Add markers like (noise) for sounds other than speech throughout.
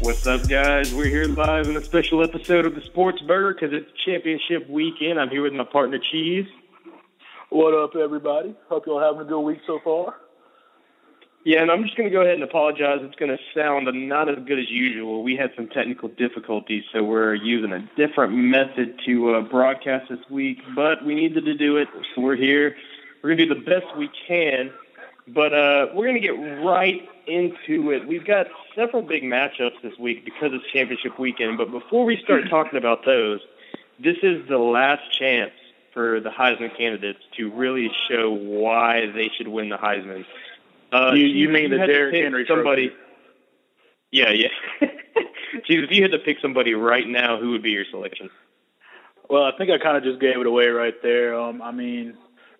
What's up, guys? We're here live in a special episode of the Sports Burger because it's championship weekend. I'm here with my partner Cheese. What up, everybody? Hope y'all having a good week so far. Yeah, and I'm just going to go ahead and apologize. It's going to sound not as good as usual. We had some technical difficulties, so we're using a different method to uh, broadcast this week, but we needed to do it, so we're here. We're going to do the best we can, but uh, we're going to get right into it. We've got several big matchups this week because it's championship weekend, but before we start (laughs) talking about those, this is the last chance for the Heisman candidates to really show why they should win the Heisman. Uh, you, you Chief, mean if the Derrick Henry somebody? trophy. Yeah, yeah. (laughs) Chief, if you had to pick somebody right now, who would be your selection? Well, I think I kind of just gave it away right there. Um, I mean,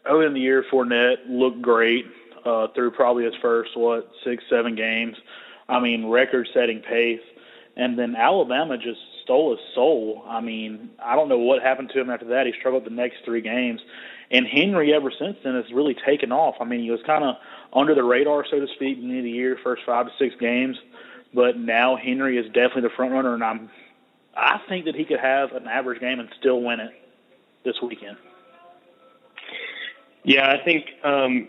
early in the year, Fournette looked great uh, through probably his first what six, seven games. I mean, record-setting pace, and then Alabama just stole his soul. I mean, I don't know what happened to him after that. He struggled the next three games, and Henry ever since then has really taken off. I mean, he was kind of under the radar, so to speak, in the the year, first five to six games, but now Henry is definitely the front runner, and I'm I think that he could have an average game and still win it this weekend. Yeah, I think um,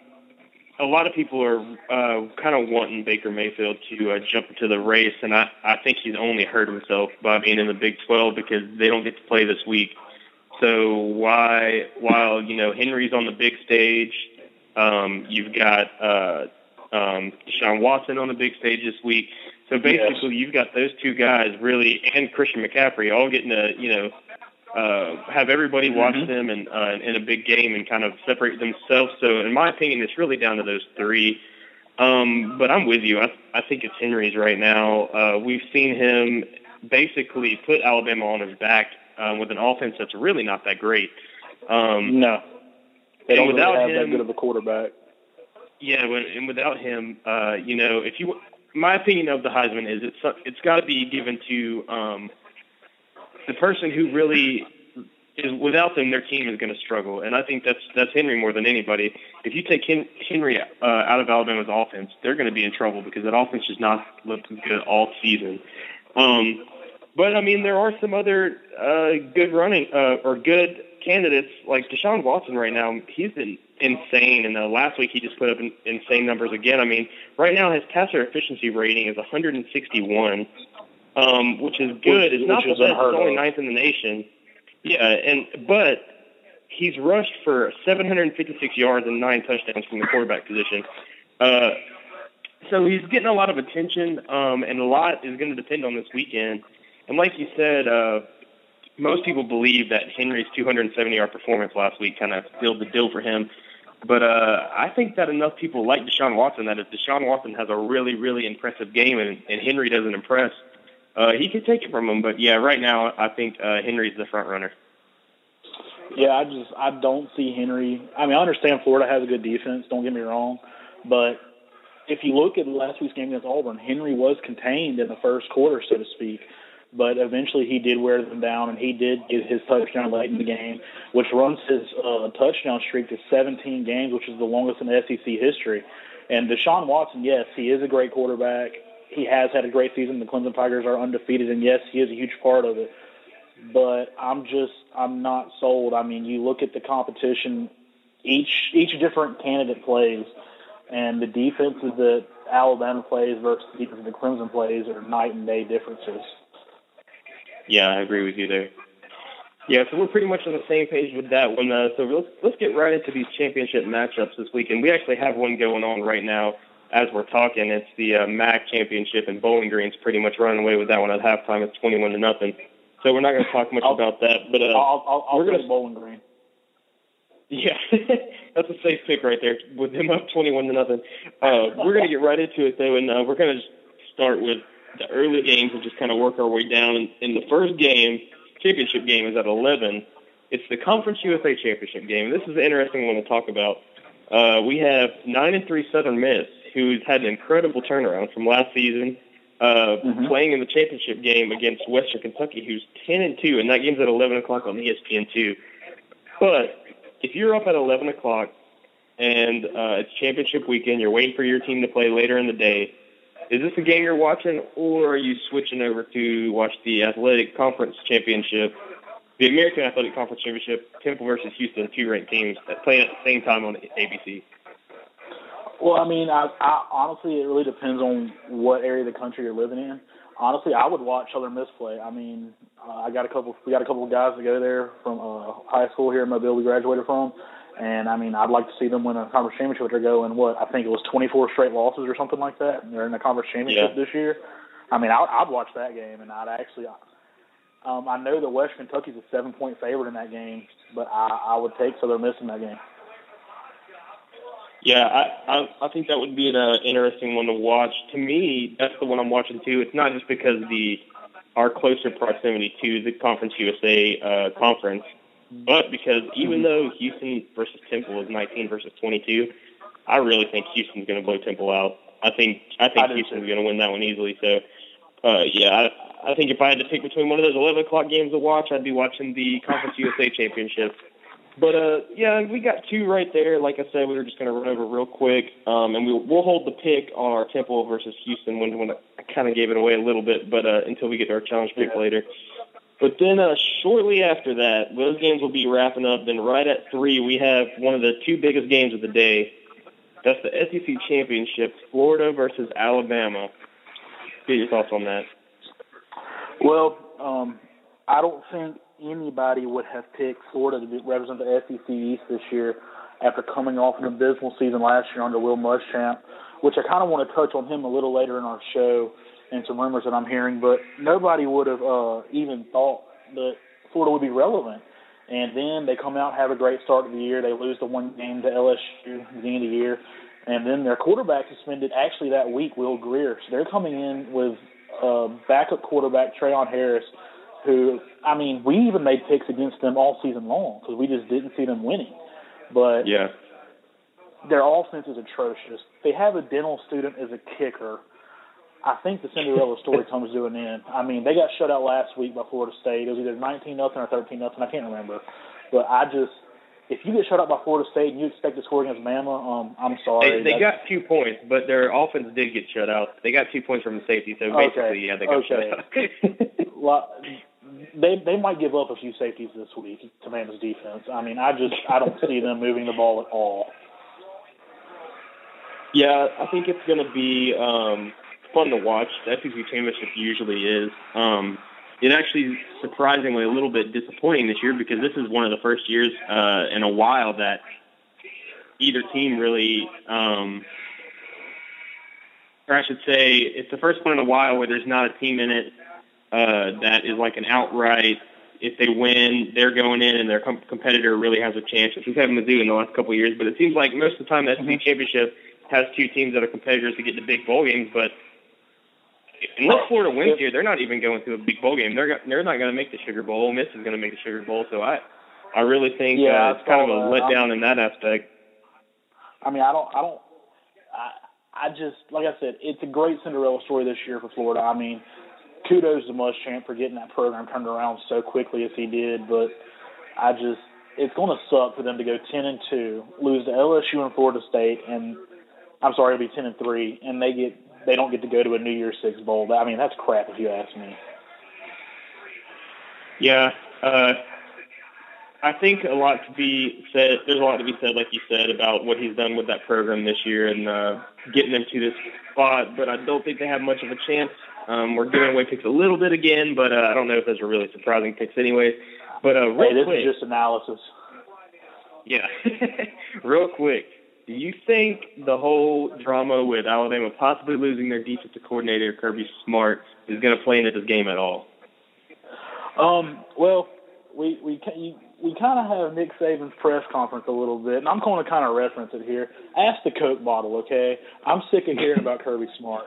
a lot of people are uh, kind of wanting Baker Mayfield to uh, jump into the race, and I, I think he's only hurt himself by being in the Big 12 because they don't get to play this week. So why, while you know Henry's on the big stage, um, you've got uh, um, Deshaun Watson on the big stage this week. So basically, you've got those two guys really, and Christian McCaffrey, all getting to you know uh, have everybody watch Mhm. them and uh, in a big game and kind of separate themselves. So in my opinion, it's really down to those three. Um, but I'm with you. I, I think it's Henry's right now. Uh, we've seen him basically put Alabama on his back uh, with an offense that's really not that great. Um, No, they And don't really without have him- that good of a quarterback. Yeah, when, and without him, uh, you know, if you, my opinion of the Heisman is it's it's got to be given to um, the person who really is. Without them, their team is going to struggle, and I think that's that's Henry more than anybody. If you take Henry uh, out of Alabama's offense, they're going to be in trouble because that offense has not looked good all season. Um, but I mean, there are some other uh, good running uh, or good candidates like Deshaun Watson right now. He's been insane, and uh, last week he just put up in, insane numbers again. I mean, right now his passer efficiency rating is 161, um, which is good. Which- it's not which the is best. It's only ninth in the nation. Yeah, and but he's rushed for 756 yards and nine touchdowns from the quarterback position. Uh, so he's getting a lot of attention, um, and a lot is going to depend on this weekend. And like you said, uh, most people believe that Henry's 270 yard performance last week kind of sealed the deal for him. But uh, I think that enough people like Deshaun Watson that if Deshaun Watson has a really, really impressive game and, and Henry doesn't impress, uh, he could take it from him. But yeah, right now I think uh, Henry's the front runner. Yeah, I just I don't see Henry. I mean, I understand Florida has a good defense. Don't get me wrong, but if you look at last week's game against Auburn, Henry was contained in the first quarter, so to speak. But eventually, he did wear them down, and he did get his touchdown late in the game, which runs his uh, touchdown streak to 17 games, which is the longest in SEC history. And Deshaun Watson, yes, he is a great quarterback. He has had a great season. The Clemson Tigers are undefeated, and yes, he is a huge part of it but I'm just I'm not sold. I mean, you look at the competition, each each different candidate plays, and the defenses that Alabama plays versus the defenses that Clemson plays are night and day differences. Yeah, I agree with you there. Yeah, so we're pretty much on the same page with that one. Uh, so let's let's get right into these championship matchups this weekend. We actually have one going on right now as we're talking. It's the uh, MAC championship, and Bowling Green's pretty much running away with that one at halftime. It's twenty-one to nothing. So we're not going to talk much I'll- about that. But uh, I'll I'll, I'll we're gonna- to Bowling Green. yeah, (laughs) that's a safe pick right there. With them up twenty-one to nothing, uh, we're going to get right into it though, and uh, we're going to start with the early games and just kind of work our way down. And, and the first game, championship game, is at eleven. It's the Conference USA championship game. This is an interesting one to talk about. Uh, we have nine and three Southern Miss, who's had an incredible turnaround from last season, uh, Mhm. playing in the championship game against Western Kentucky, who's ten and two, and that game's at eleven o'clock on ESPN two. But if you're up at eleven o'clock and uh, it's championship weekend. You're waiting for your team to play later in the day. Is this a game you're watching, or are you switching over to watch the Athletic Conference Championship, the American Athletic Conference Championship, Temple versus Houston, two ranked teams that play at the same time on ABC? Well, I mean, I, I honestly, it really depends on what area of the country you're living in. Honestly, I would watch Southern Miss play. I mean, uh, I got a couple. We got a couple of guys that go there from uh, high school here in Mobile. We graduated from, and I mean, I'd like to see them win a conference championship. They're going what I think it was 24 straight losses or something like that. And they're in the conference championship yeah. this year. I mean, I'd, I'd watch that game, and I'd actually. Um, I know that West Kentucky's a seven point favorite in that game, but I, I would take Southern Miss in that game. Yeah, I, I I think that would be an uh, interesting one to watch. To me, that's the one I'm watching too. It's not just because the our closer proximity to the Conference USA uh, conference, but because even though Houston versus Temple is 19 versus 22, I really think Houston's going to blow Temple out. I think I think I Houston's going to win that one easily. So, uh, yeah, I, I think if I had to pick between one of those 11 o'clock games to watch, I'd be watching the Conference USA championship. But uh, yeah, we got two right there. Like I said, we were just going to run over real quick, um, and we'll we'll hold the pick on our Temple versus Houston when when I kind of gave it away a little bit, but uh, until we get to our challenge pick yeah. later. But then uh, shortly after that, those games will be wrapping up. Then right at three, we have one of the two biggest games of the day. That's the SEC championship, Florida versus Alabama. Get your thoughts on that. Well, um, I don't think anybody would have picked Florida to represent the SEC East this year after coming off an abysmal season last year under Will Muschamp, which I kind of want to touch on him a little later in our show and some rumors that I'm hearing. But nobody would have uh, even thought that Florida would be relevant. And then they come out, have a great start of the year. They lose the one game to LSU at the beginning of the year. And then their quarterback suspended actually that week, Will Grier. So they're coming in with uh, backup quarterback Treon Harris – who, I mean, we even made picks against them all season long because we just didn't see them winning. But yeah, their offense is atrocious. They have a dental student as a kicker. I think the Cinderella story (laughs) comes to an end. I mean, they got shut out last week by Florida State. It was either 19 nothing or 13 nothing. I can't remember. But I just, if you get shut out by Florida State and you expect to score against Bama, um, I'm sorry. They, they got two points, but their offense did get shut out. They got two points from the safety, so basically, okay. yeah, they got okay. shut out. (laughs) they they might give up a few safeties this week to Bama's defense. I mean, I just I don't see them moving the ball at all. Yeah, I think it's going to be um, fun to watch. The SEC championship usually is. Um, it actually surprisingly a little bit disappointing this year because this is one of the first years uh, in a while that either team really, um, or I should say, it's the first one in a while where there's not a team in it uh, that is like an outright. If they win, they're going in, and their com- competitor really has a chance. Which we've had Mizzou in the last couple of years, but it seems like most of the time the SEC mm-hmm. championship has two teams that are competitors to get the big bowl games. But unless Florida wins here, they're not even going to a big bowl game. They're they're not going to make the Sugar Bowl. Ole Miss is going to make the Sugar Bowl. So I I really think yeah, uh, it's kind of a letdown in that aspect. I mean, I don't I don't. I, I just like I said, it's a great Cinderella story this year for Florida. I mean, kudos to Muschamp for getting that program turned around so quickly as he did. But I just, it's going to suck for them to go ten and two, lose to LSU and Florida State, and I'm sorry, it'll be ten and three, and they get they don't get to go to a New Year's Six bowl. I mean, that's crap if you ask me. Yeah, uh, I think a lot to be said. There's a lot to be said, like you said, about what he's done with that program this year and uh, getting them to this spot. But I don't think they have much of a chance um, we're giving away picks a little bit again, but uh, I don't know if those are really surprising picks, anyways. But uh, real hey, this quick, is just analysis. Yeah, (laughs) real quick. Do you think the whole drama with Alabama possibly losing their defensive coordinator Kirby Smart is going to play into this game at all? Um. Well, we we we kind of have Nick Saban's press conference a little bit, and I'm going to kind of reference it here. Ask the Coke bottle, okay? I'm sick of hearing about Kirby Smart.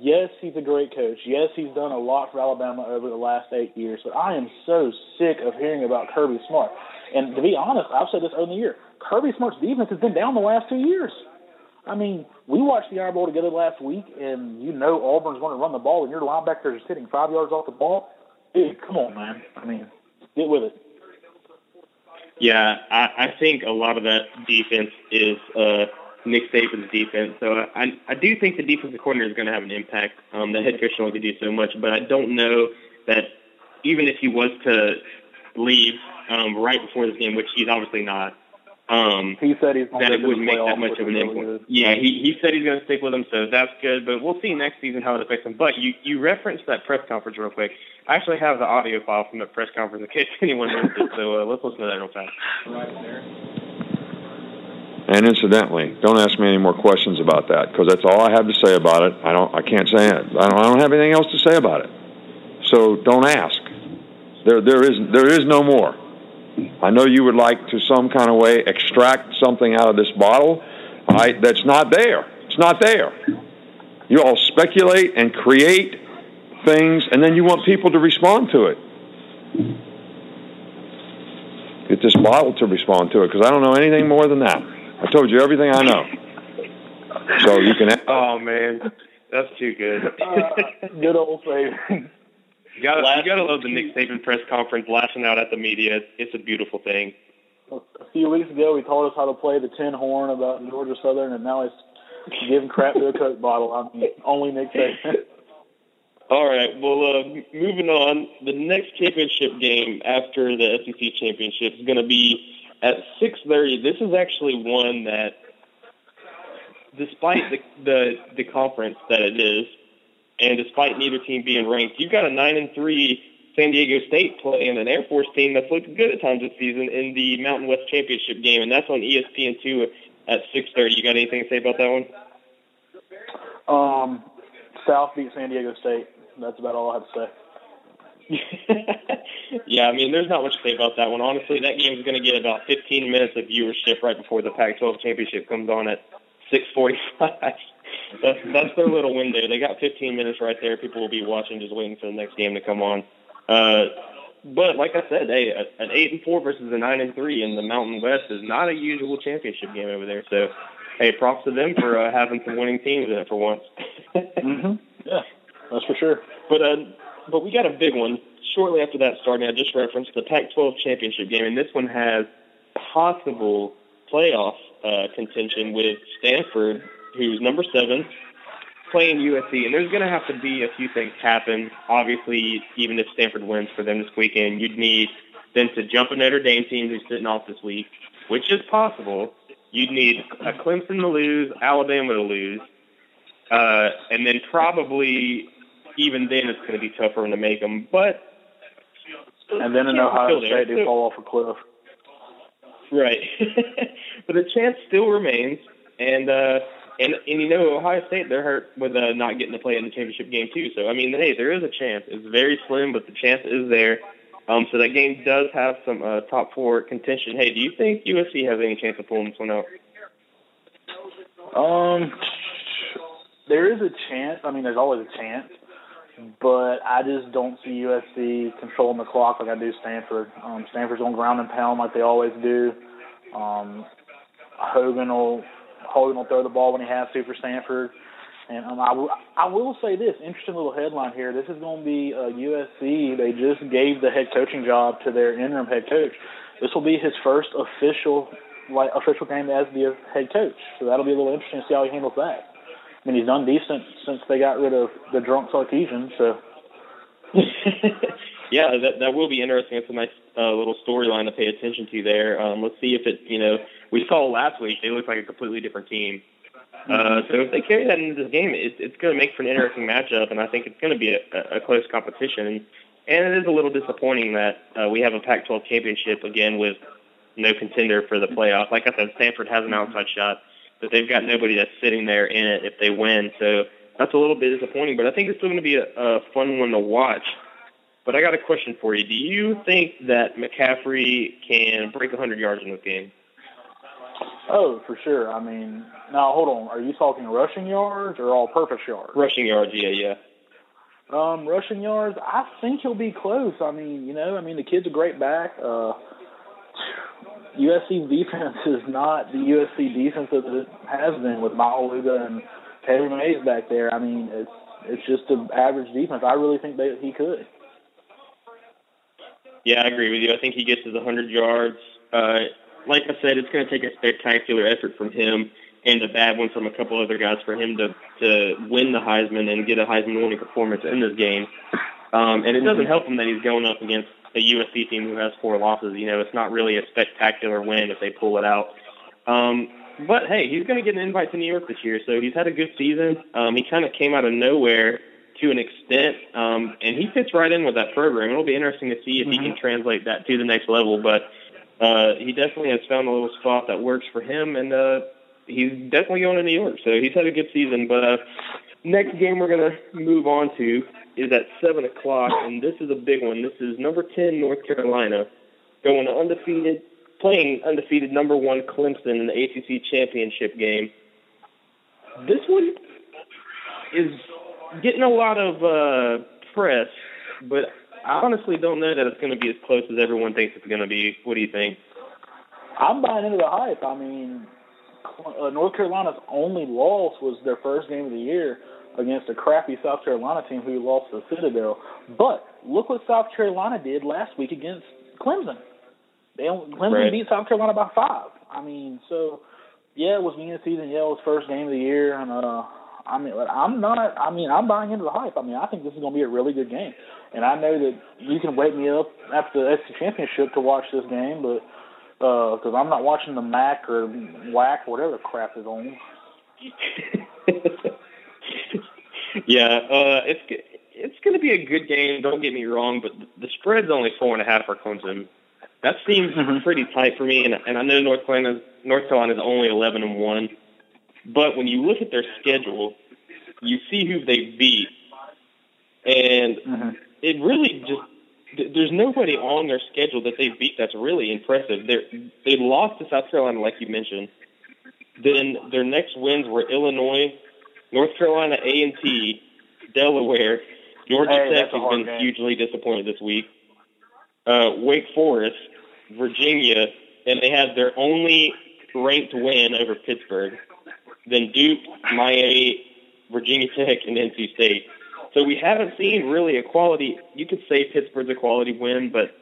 Yes, he's a great coach. Yes, he's done a lot for Alabama over the last eight years. But I am so sick of hearing about Kirby Smart. And to be honest, I've said this in the year. Kirby Smart's defense has been down the last two years. I mean, we watched the Iron Bowl together last week, and you know Auburn's going to run the ball, and your linebackers are sitting five yards off the ball. Dude, come on, man. I mean, get with it. Yeah, I, I think a lot of that defense is uh, Nick Saban's defense. So I I do think the defensive coordinator is going to have an impact. Um, the head coach can only do so much, but I don't know that even if he was to leave um, right before this game, which he's obviously not, um, he said he's that it wouldn't make that much of an impact. Yeah, he he said he's going to stick with him, so that's good. But we'll see next season how it affects him. But you you referenced that press conference real quick. I actually have the audio file from the press conference in case (laughs) anyone missed it. So uh, let's listen to that real fast. Right there. And incidentally, don't ask me any more questions about that because that's all I have to say about it. I don't. I can't say it. I don't. I don't have anything else to say about it. So don't ask. There, there is, there is no more. I know you would like to some kind of way extract something out of this bottle. I, that's not there. It's not there. You all speculate and create things, and then you want people to respond to it. Get this bottle to respond to it because I don't know anything more than that. I told you everything I know. So you can. Oh man, that's too good. (laughs) uh, good old Saban. You gotta, you gotta love the Nick Saban press conference, lashing out at the media. It's a beautiful thing. A few weeks ago, he taught us how to play the tin horn about Georgia Southern, and now he's giving crap to a Coke bottle. I'm mean, only Nick Saban. (laughs) All right. Well, uh, moving on. The next championship game after the SEC championship is going to be at 6:30. This is actually one that, despite the, the the conference that it is, and despite neither team being ranked, you've got a nine and three San Diego State playing an Air Force team that's looked good at times this season in the Mountain West Championship game, and that's on ESPN two at 6:30. You got anything to say about that one? Um, South beat San Diego State. That's about all I have to say. (laughs) yeah, I mean, there's not much to say about that one. Honestly, that game is going to get about 15 minutes of viewership right before the Pac-12 championship comes on at 6:45. (laughs) that's that's their little window. They got 15 minutes right there. People will be watching, just waiting for the next game to come on. Uh, but like I said, hey, an eight and four versus a nine and three in the Mountain West is not a usual championship game over there. So, hey, props to them for uh, having some winning teams in it for once. (laughs) mm-hmm. Yeah, that's for sure. But uh, but we got a big one shortly after that starting. I just referenced the Pac-12 championship game, and this one has possible playoff uh, contention with Stanford, who's number seven, playing USC. And there's going to have to be a few things happen. Obviously, even if Stanford wins for them this weekend, you'd need them to jump a Notre Dame team who's sitting off this week, which is possible. You'd need a Clemson to lose, Alabama to lose, uh, and then probably even then it's going to be tougher to make them. But and then in Ohio State they fall off a cliff. Right, (laughs) but the chance still remains, and uh, and and you know Ohio State they're hurt with uh, not getting to play in the championship game too. So I mean, hey, there is a chance. It's very slim, but the chance is there. Um, so that game does have some uh, top four contention. Hey, do you think USC has any chance of pulling this one out? Um, there is a chance. I mean, there's always a chance but I just don't see USC controlling the clock like I do Stanford. Um, Stanford's on ground and pound like they always do. Um, Hogan will Hogan will throw the ball when he has to for Stanford. And um, I, w- I will say this interesting little headline here. This is going to be uh, USC. They just gave the head coaching job to their interim head coach. This will be his first official like official game as the head coach. So that'll be a little interesting to see how he handles that. I mean, he's done decent since they got rid of the drunk Sarkisian. So. (laughs) yeah, that that will be interesting. It's a nice uh, little storyline to pay attention to there. Um, let's see if it, you know, we saw last week they looked like a completely different team. Uh, so if they carry that into this game, it, it's going to make for an interesting matchup, and I think it's going to be a, a close competition. And, and it is a little disappointing that uh, we have a Pac-12 championship again with no contender for the playoff. Like I said, Stanford has an outside shot that they've got nobody that's sitting there in it if they win. So that's a little bit disappointing, but I think it's still going to be a, a fun one to watch. But I got a question for you. Do you think that McCaffrey can break 100 yards in this game? Oh, for sure. I mean, now hold on. Are you talking rushing yards or all-purpose yards? Rushing yards, yeah, yeah. Um, rushing yards, I think he'll be close. I mean, you know, I mean the kid's a great back. Uh, USC defense is not the USC defense that it has been with Maualuga and Taylor Mays back there. I mean, it's it's just an average defense. I really think that he could. Yeah, I agree with you. I think he gets his 100 yards. Uh, like I said, it's going to take a spectacular effort from him and a bad one from a couple other guys for him to to win the Heisman and get a Heisman winning performance in this game. Um, and it doesn't help him that he's going up against a USC team who has four losses. You know, it's not really a spectacular win if they pull it out. Um, but hey, he's going to get an invite to New York this year, so he's had a good season. Um, he kind of came out of nowhere to an extent, um, and he fits right in with that program. It'll be interesting to see if mm-hmm. he can mm-hmm. translate that to the next level. But uh, he definitely has found a little spot that works for him, and uh, he's definitely going to New York. So he's had a good season. But uh, next game we're going to move on to is at seven o'clock, and this is a big one. This is number ten North Carolina going undefeated, playing undefeated number one Clemson in the ACC championship game. This one is getting a lot of uh, press, but I honestly don't know that it's going to be as close as everyone thinks it's going to be. What do you think? I'm buying into the hype. I mean, uh, North Carolina's only loss was their first game of the year against a crappy South Carolina team who lost to Citadel. But look what South Carolina did last week against Clemson. They Clemson right. beat South Carolina by five. I mean, so yeah, it was the end of the season. Yeah, it was first game of the year, and uh, I mean, I'm not. I mean, I'm buying into the hype. I mean, I think this is going to be a really good game, and I know that you can wake me up after the SEC championship to watch this game, but because uh, I'm not watching the MAC or WAC, whatever crap is on. (laughs) (laughs) yeah, uh, it's it's going to be a good game. Don't get me wrong, but the spread's only four and a half for Clemson. That seems mm-hmm. pretty tight for me, and, and I know North Carolina North Carolina is only eleven and one, but when you look at their schedule, you see who they beat, and mm-hmm. it really just there's nobody on their schedule that they beat that's really impressive. They they lost to South Carolina, like you mentioned. Then their next wins were Illinois, North Carolina A and T, Delaware, Georgia hey, Tech has been game. hugely disappointed this week. Uh, Wake Forest, Virginia, and they had their only ranked win over Pittsburgh. Then Duke, Miami, Virginia Tech, and NC State. So we haven't seen really a quality. You could say Pittsburgh's a quality win, but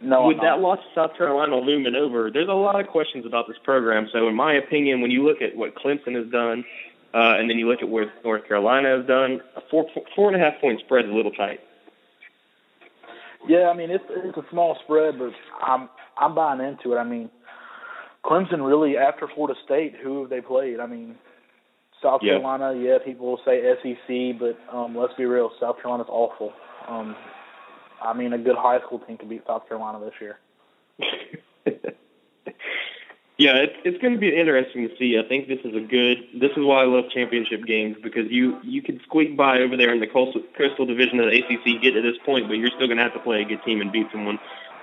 no, with that loss to South Carolina looming over, there's a lot of questions about this program. So, in my opinion, when you look at what Clemson has done, uh, and then you look at what North Carolina has done, a four four and a half point spread is a little tight. Yeah, I mean it's it's a small spread, but I'm I'm buying into it. I mean, Clemson really after Florida State, who have they played? I mean, South yeah. Carolina, yeah, people will say SEC, but um, let's be real, South Carolina's awful. Um, I mean, a good high school team could beat South Carolina this year. (laughs) yeah, it's it's going to be interesting to see. I think this is a good. This is why I love championship games because you you can squeak by over there in the coastal, coastal division of the ACC, get to this point, but you're still going to have to play a good team and beat someone.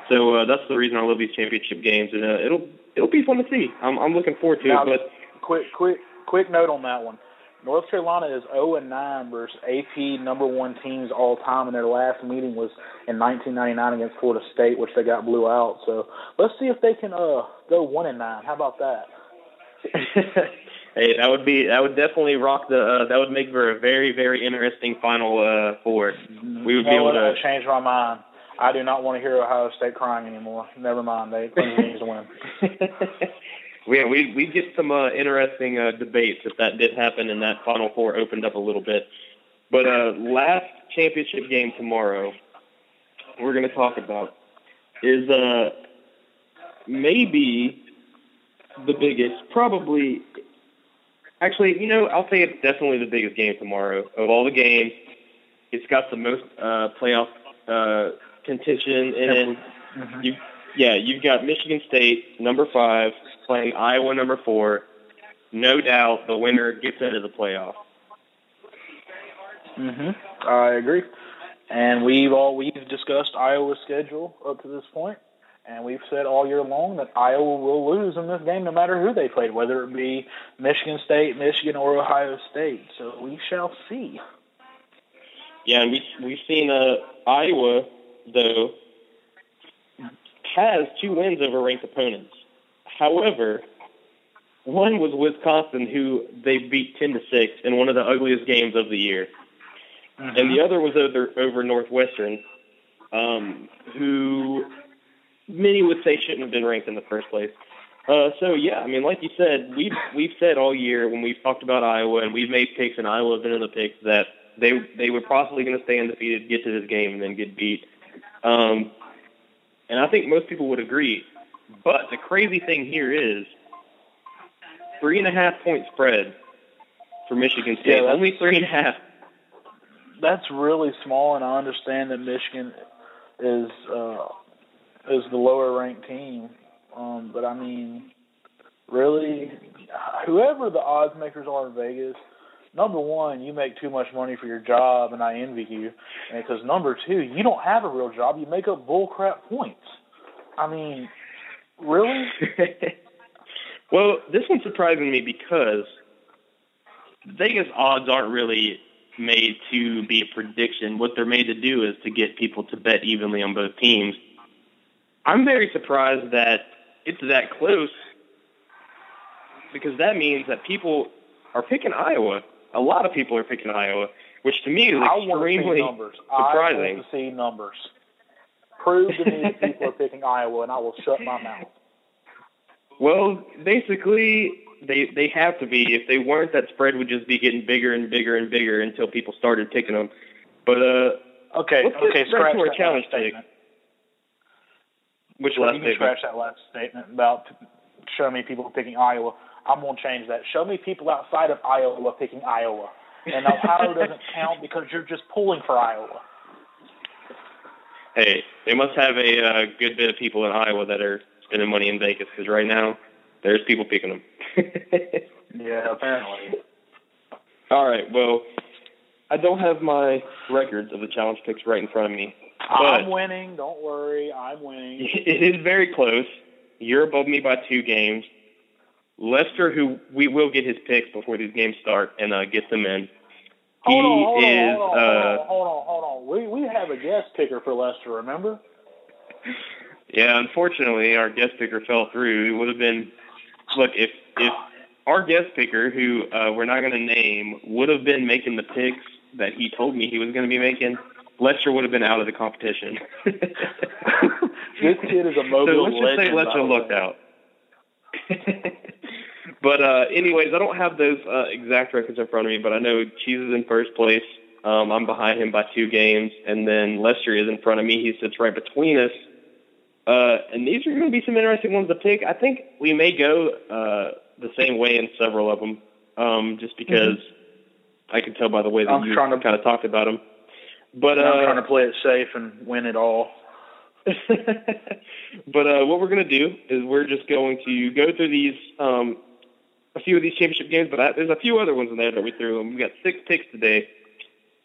So uh, that's the reason I love these championship games, and uh, it'll it'll be fun to see. I'm I'm looking forward to now, it. But quick quick quick note on that one. North Carolina is 0 and 9 versus AP number one teams all time, and their last meeting was in 1999 against Florida State, which they got blew out. So let's see if they can uh go one and nine. How about that? (laughs) hey, that would be that would definitely rock the uh, that would make for a very very interesting final uh, four. We would be able to change my mind. I do not want to hear Ohio State crying anymore. Never mind, they need to win. (laughs) yeah, we we get some uh, interesting uh, debates if that did happen and that Final Four opened up a little bit. But uh, last championship game tomorrow, we're going to talk about is uh, maybe the biggest, probably. Actually, you know, I'll say it's definitely the biggest game tomorrow of all the games. It's got the most uh, playoff uh, contention in it. Mm-hmm. You, yeah, you've got Michigan State number five playing Iowa number four. No doubt the winner gets into the playoff. Mhm. I agree. And we've all we've discussed Iowa's schedule up to this point, and we've said all year long that Iowa will lose in this game no matter who they play, whether it be Michigan State, Michigan, or Ohio State. So we shall see. Yeah, and we we've seen uh, Iowa though has two wins over ranked opponents. However, one was Wisconsin, who they beat ten to six in one of the ugliest games of the year, mm-hmm. and the other was over over Northwestern, um, who many would say shouldn't have been ranked in the first place. Uh, so yeah, I mean, like you said, we've we've said all year when we've talked about Iowa and we've made picks and Iowa have been in the picks that they they were possibly going to stay undefeated, get to this game, and then get beat. Um, and I think most people would agree. But the crazy thing here is three and a half point spread for Michigan State. Yeah, Only three and a half. That's really small, and I understand that Michigan is uh, is the lower ranked team. Um, but I mean, really, whoever the odds makers are in Vegas, number one, you make too much money for your job, and I envy you. And because number two, you don't have a real job; you make up bullcrap points. I mean, really? (laughs) well, this one's surprising me because Vegas odds aren't really made to be a prediction. What they're made to do is to get people to bet evenly on both teams. I'm very surprised that it's that close because that means that people are picking Iowa. A lot of people are picking Iowa, which to me is extremely numbers. surprising. I want to see numbers. Prove to me that people are picking Iowa, and I will shut my mouth. Well, basically, they they have to be. If they weren't, that spread would just be getting bigger and bigger and bigger until people started picking them. But uh, okay, let's okay, scratch that challenge statement. Which last you can statement? scratch that last statement about show me people picking Iowa. I'm going to change that. Show me people outside of Iowa picking Iowa. And Ohio doesn't count because you're just pulling for Iowa. Hey, they must have a uh, good bit of people in Iowa that are spending money in Vegas because right now there's people picking them. (laughs) yeah, apparently. All right. Well, I don't have my records of the challenge picks right in front of me. I'm winning. Don't worry. I'm winning. (laughs) It is very close. You're above me by two games. Lester, who we will get his picks before these games start and uh, get them in. He hold on, hold is. on, hold uh, on, hold on, hold on. We we have a guest picker for Lester. Remember? Yeah, unfortunately, our guest picker fell through. It would have been. Look, if if our guest picker, who uh, we're not going to name, would have been making the picks that he told me he was going to be making, Lester would have been out of the competition. (laughs) this kid is a mobile so let's just say legend, Lester by the looked out. (laughs) but uh, anyways, I don't have those uh, exact records in front of me, but I know Cheese is in first place. Um, I'm behind him by two games, and then Lester is in front of me. He sits right between us. Uh, and these are going to be some interesting ones to pick. I think we may go uh, the same way in several of them, um, just because I can tell by the way that I'm you trying to- kind of talked about them. But uh, I'm trying to play it safe and win it all. (laughs) but uh, what we're going to do is we're just going to go through these, um, a few of these championship games, but I, there's a few other ones in there that we threw. And we've got six picks today.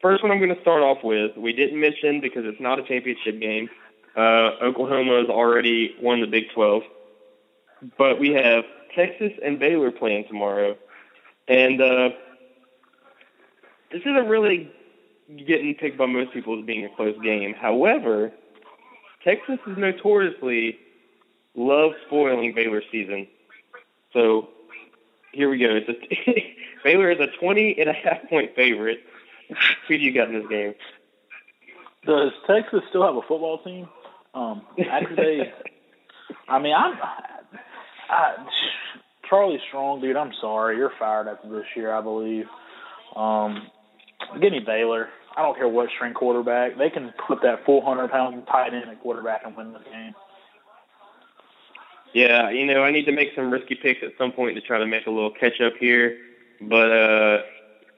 First one I'm going to start off with, we didn't mention because it's not a championship game. Uh, Oklahoma has already won the Big 12. But we have Texas and Baylor playing tomorrow. And uh, this isn't really getting picked by most people as being a close game. However, Texas is notoriously love spoiling Baylor's season. So here we go. It's a (laughs) Baylor is a 20 and a half point favorite. Who do you got in this game? Does Texas still have a football team? Um, they, (laughs) I mean, I'm I, Charlie Strong, dude. I'm sorry, you're fired after this year, I believe. Um, give me Baylor. I don't care what string quarterback. They can put that 400 pound tight end at quarterback and win this game. Yeah, you know, I need to make some risky picks at some point to try to make a little catch up here, but uh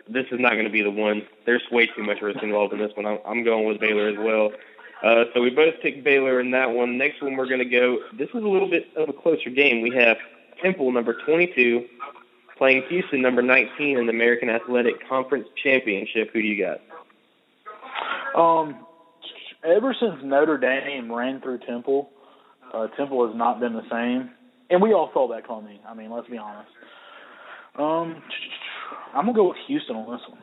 this is not going to be the one. There's way too much risk involved in this one. I'm, I'm going with Baylor as well. Uh, so we both picked Baylor in that one. Next one we're going to go. This is a little bit of a closer game. We have Temple number 22 playing Houston number 19 in the American Athletic Conference Championship. Who do you got? Um, ever since Notre Dame ran through Temple, uh, Temple has not been the same, and we all saw that coming. I mean, let's be honest. Um, I'm gonna go with Houston on this one.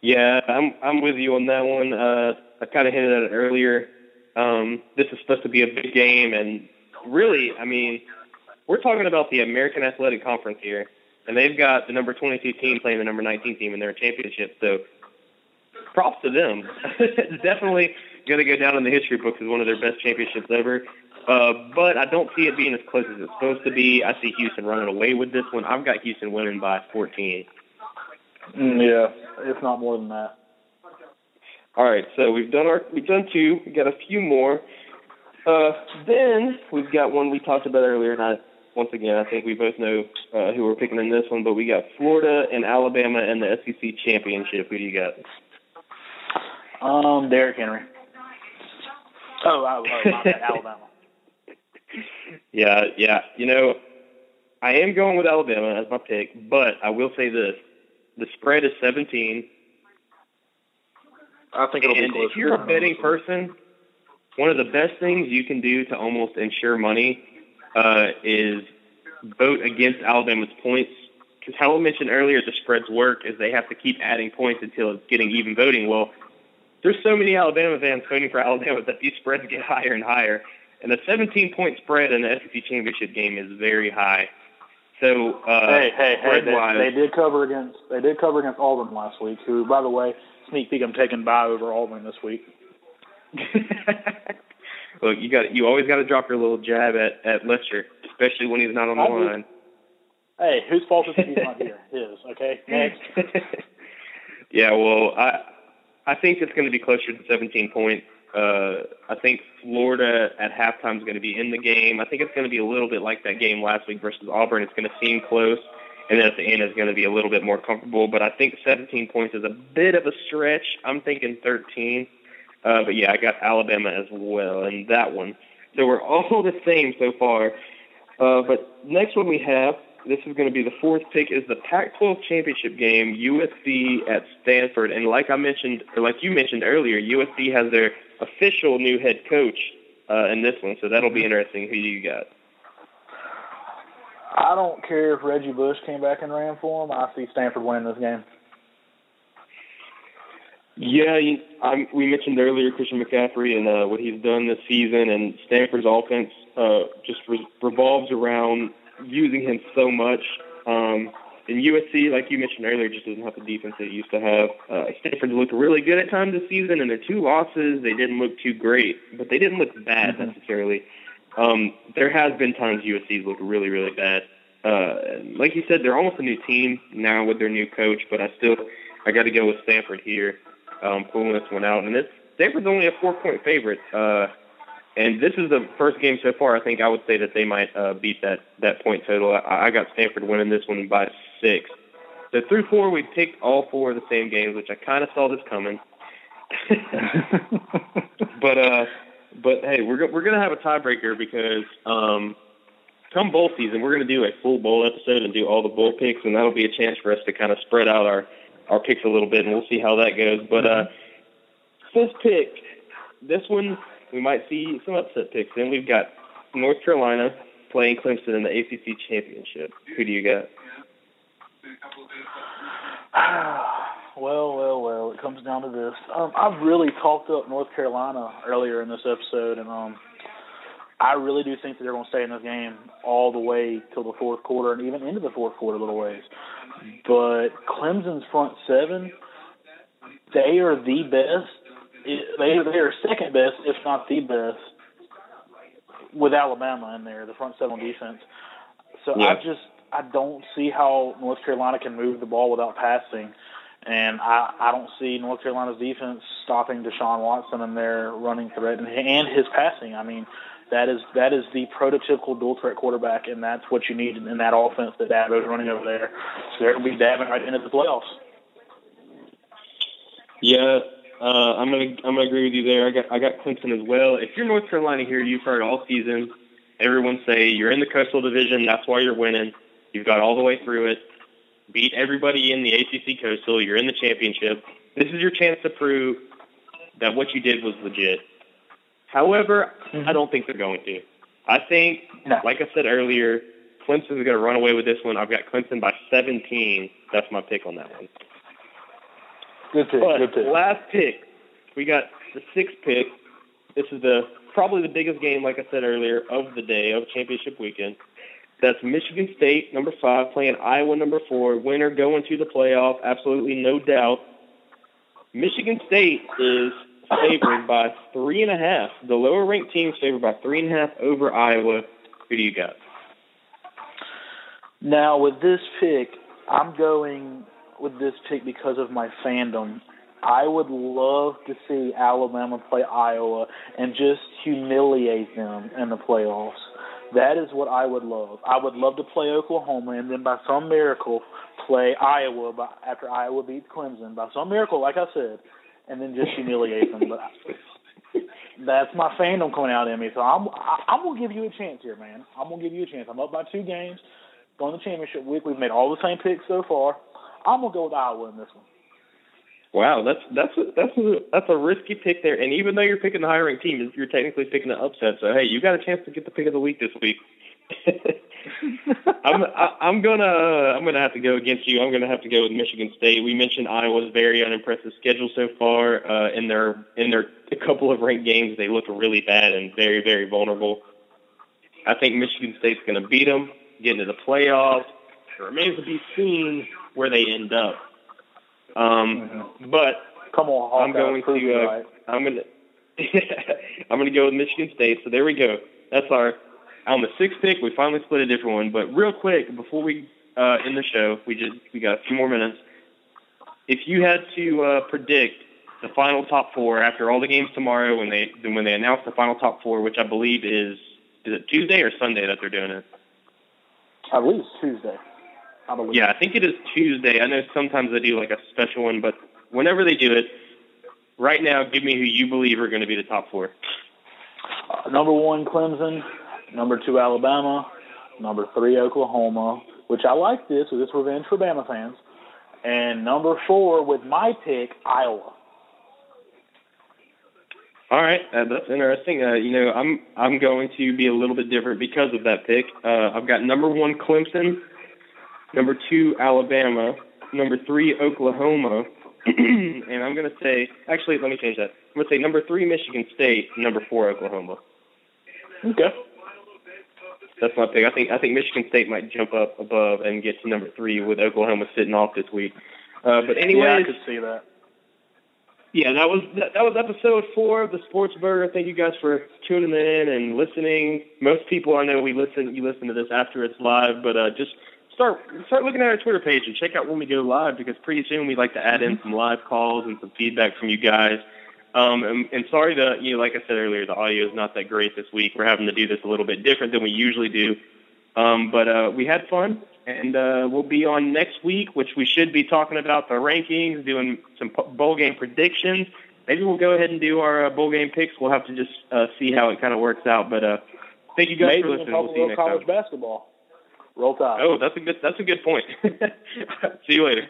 Yeah, I'm I'm with you on that one. Uh, I kind of hinted at it earlier. Um, this is supposed to be a big game, and really, I mean, we're talking about the American Athletic Conference here, and they've got the number 22 team playing the number 19 team in their championship. So, props to them. (laughs) definitely going to go down in the history books as one of their best championships ever. Uh, but I don't see it being as close as it's supposed to be. I see Houston running away with this one. I've got Houston winning by 14. Mm, yeah, if not more than that. All right, so we've done our we've done two. We got a few more. Uh, then we've got one we talked about earlier, and I once again I think we both know uh, who we're picking in this one. But we got Florida and Alabama and the SEC championship. Who do you got? Um, Derrick Henry. Oh, oh, oh my bad, (laughs) Alabama. Yeah, yeah. You know, I am going with Alabama as my pick, but I will say this: the spread is 17. I think it'll and be close. if you're a betting person, one of the best things you can do to almost ensure money uh, is vote against Alabama's points. Because how I mentioned earlier, the spreads work is they have to keep adding points until it's getting even voting. Well, there's so many Alabama fans voting for Alabama that these spreads get higher and higher. And the 17 point spread in the SEC championship game is very high. So uh, hey, hey, hey! They, they did cover against they did cover against Auburn last week. Who, by the way, sneak peek, I'm taking by over Auburn this week. (laughs) Look, you got you always got to drop your little jab at at Lester, especially when he's not on the I line. Hey, whose fault is it he's not here? (laughs) His. Okay, next. (laughs) yeah, well, I I think it's going to be closer to 17 points. Uh, I think Florida at halftime is going to be in the game. I think it's going to be a little bit like that game last week versus Auburn. It's going to seem close, and then at the end it's going to be a little bit more comfortable. But I think 17 points is a bit of a stretch. I'm thinking 13. Uh, but yeah, I got Alabama as well in that one. So we're (laughs) all the same so far. Uh, but next one we have, this is going to be the fourth pick, is the Pac-12 championship game, USC at Stanford. And like I mentioned, or like you mentioned earlier, USC has their official new head coach uh, in this one, so that'll be interesting. Who do you got? I don't care if Reggie Bush came back and ran for him. I see Stanford winning this game. Yeah, you, I, we mentioned earlier Christian McCaffrey and uh, what he's done this season, and Stanford's offense uh, just re- revolves around using him so much. Um, and USC, like you mentioned earlier, just doesn't have the defense they used to have. Uh, Stanford looked really good at times this season, and their two losses, they didn't look too great, but they didn't look bad Mhm. necessarily. Um, there has been times USC's looked really, really bad. Uh, like you said, they're almost a new team now with their new coach, but I still, I got to go with Stanford here, um, pulling this one out. And this Stanford's only a four-point favorite. Uh, and this is the first game so far. I think I would say that they might uh, beat that that point total. I, I got Stanford winning this one by six. So through four, we picked all four of the same games, which I kind of saw this coming. (laughs) but uh, but hey, we're go- we're gonna have a tiebreaker because um, come bowl season, we're gonna do a full bowl episode and do all the bowl picks, and that'll be a chance for us to kind of spread out our our picks a little bit, and we'll see how that goes. But uh, fifth pick, this one we might see some upset picks. Then we've got North Carolina playing Clemson in the ACC championship. Who do you got? (sighs) well, well, well. It comes down to this. Um, I've really talked up North Carolina earlier in this episode, and um, I really do think that they're going to stay in this game all the way till the fourth quarter, and even into the fourth quarter, a little ways. But Clemson's front seven, they are the best. They they are second best, if not the best, with Alabama in there, the front seven defense. So Yeah. I just I don't see how North Carolina can move the ball without passing. And I, I don't see North Carolina's defense stopping Deshaun Watson and their running threat and, and his passing. I mean, that is that is the prototypical dual threat quarterback, and that's what you need in that offense that Dabo's running over there. So they're going to be dabbing right into the playoffs. Yeah, uh, I'm gonna I'm gonna agree with you there. I got I got Clemson as well. If you're North Carolina here, you've heard all season everyone say you're in the Coastal Division. That's why you're winning. You've got all the way through it. Beat everybody in the ACC Coastal. You're in the championship. This is your chance to prove that what you did was legit. However, I don't think they're going to. I think, No. like I said earlier, Clemson's going to run away with this one. I've got Clemson by 17. That's my pick on that one. Good pick. But good pick. last pick, we got the sixth pick. This is the probably the biggest game, like I said earlier, of the day of championship weekend. That's Michigan State, number five, playing Iowa, number four. Winner going to the playoff, absolutely no doubt. Michigan State is favored by three and a half. The lower ranked team's favored by three and a half over Iowa. Who do you got? Now with this pick, I'm going with this pick because of my fandom. I would love to see Alabama play Iowa and just humiliate them in the playoffs. That is what I would love. I would love to play Oklahoma and then by some miracle play Iowa by, after Iowa beats Clemson by some miracle, like I said, and then just humiliate them. But (laughs) that's my fandom coming out in me. So I'm I, I'm gonna give you a chance here, man. I'm gonna give you a chance. I'm up by two games. Going to championship week, we've made all the same picks so far. I'm gonna go with Iowa in this one. Wow, that's that's a, that's a, that's a risky pick there. And even though you're picking the higher ranked team, you're technically picking the upset. So hey, you got a chance to get the pick of the week this week. (laughs) I'm I, I'm gonna I'm gonna have to go against you. I'm gonna have to go with Michigan State. We mentioned Iowa's very unimpressive schedule so far. Uh, in their in their a (laughs) couple of ranked games, they look really bad and very very vulnerable. I think Michigan State's gonna beat them, get into the playoffs. It remains to be seen where they end up. Um, mm-hmm. But come on, I'm going to uh, right. I'm gonna (laughs) I'm gonna go with Michigan State. So there we go. That's our on the sixth pick. We finally split a different one. But real quick before we uh, end the show, we just we got a few more minutes. If you had to uh, predict the final top four after all the games tomorrow when they when they announce the final top four, which I believe is is it Tuesday or Sunday that they're doing it? I believe it's Tuesday. Believe. Yeah, I think it is Tuesday. I know sometimes they do like a special one, but whenever they do it, right now, give me who you believe are going to be the top four. Uh, number one, Clemson. Number two, Alabama. Number three, Oklahoma. Which I like this. So this revenge for Bama fans. And number four, with my pick, Iowa. All right, uh, that's interesting. Uh, you know, I'm I'm going to be a little bit different because of that pick. Uh, I've got number one Clemson, number two, Alabama, number three, Oklahoma, (clears throat) and I'm going to say, actually, let me change that. I'm going to say number three, Michigan State, number four, Oklahoma. Okay. That's my pick. I think I think Michigan State might jump up above and get to number three with Oklahoma sitting off this week. Uh, but anyway, yeah, I could see that. Yeah, that was that, that was episode four of the Sports Burger. Thank you guys for tuning in and listening. Most people I know we listen you listen to this after it's live, but uh, just start start looking at our Twitter page and check out when we go live because pretty soon we'd like to add in mm-hmm. some live calls and some feedback from you guys. Um, and, and sorry to you know, like I said earlier, the audio is not that great this week. We're having to do this a little bit different than we usually do. Um, but uh, we had fun, and uh, we'll be on next week, which we should be talking about the rankings, doing some bowl game predictions. Maybe we'll go ahead and do our uh, bowl game picks. We'll have to just uh, see how it kind of works out. But uh, thank you guys Maybe for listening. We'll, see you next college time. basketball. Roll Tide. Oh, that's a good. That's a good point. (laughs) See you later.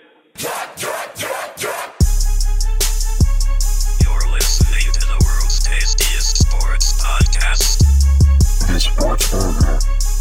You're listening to the world's tastiest sports podcast. The Sports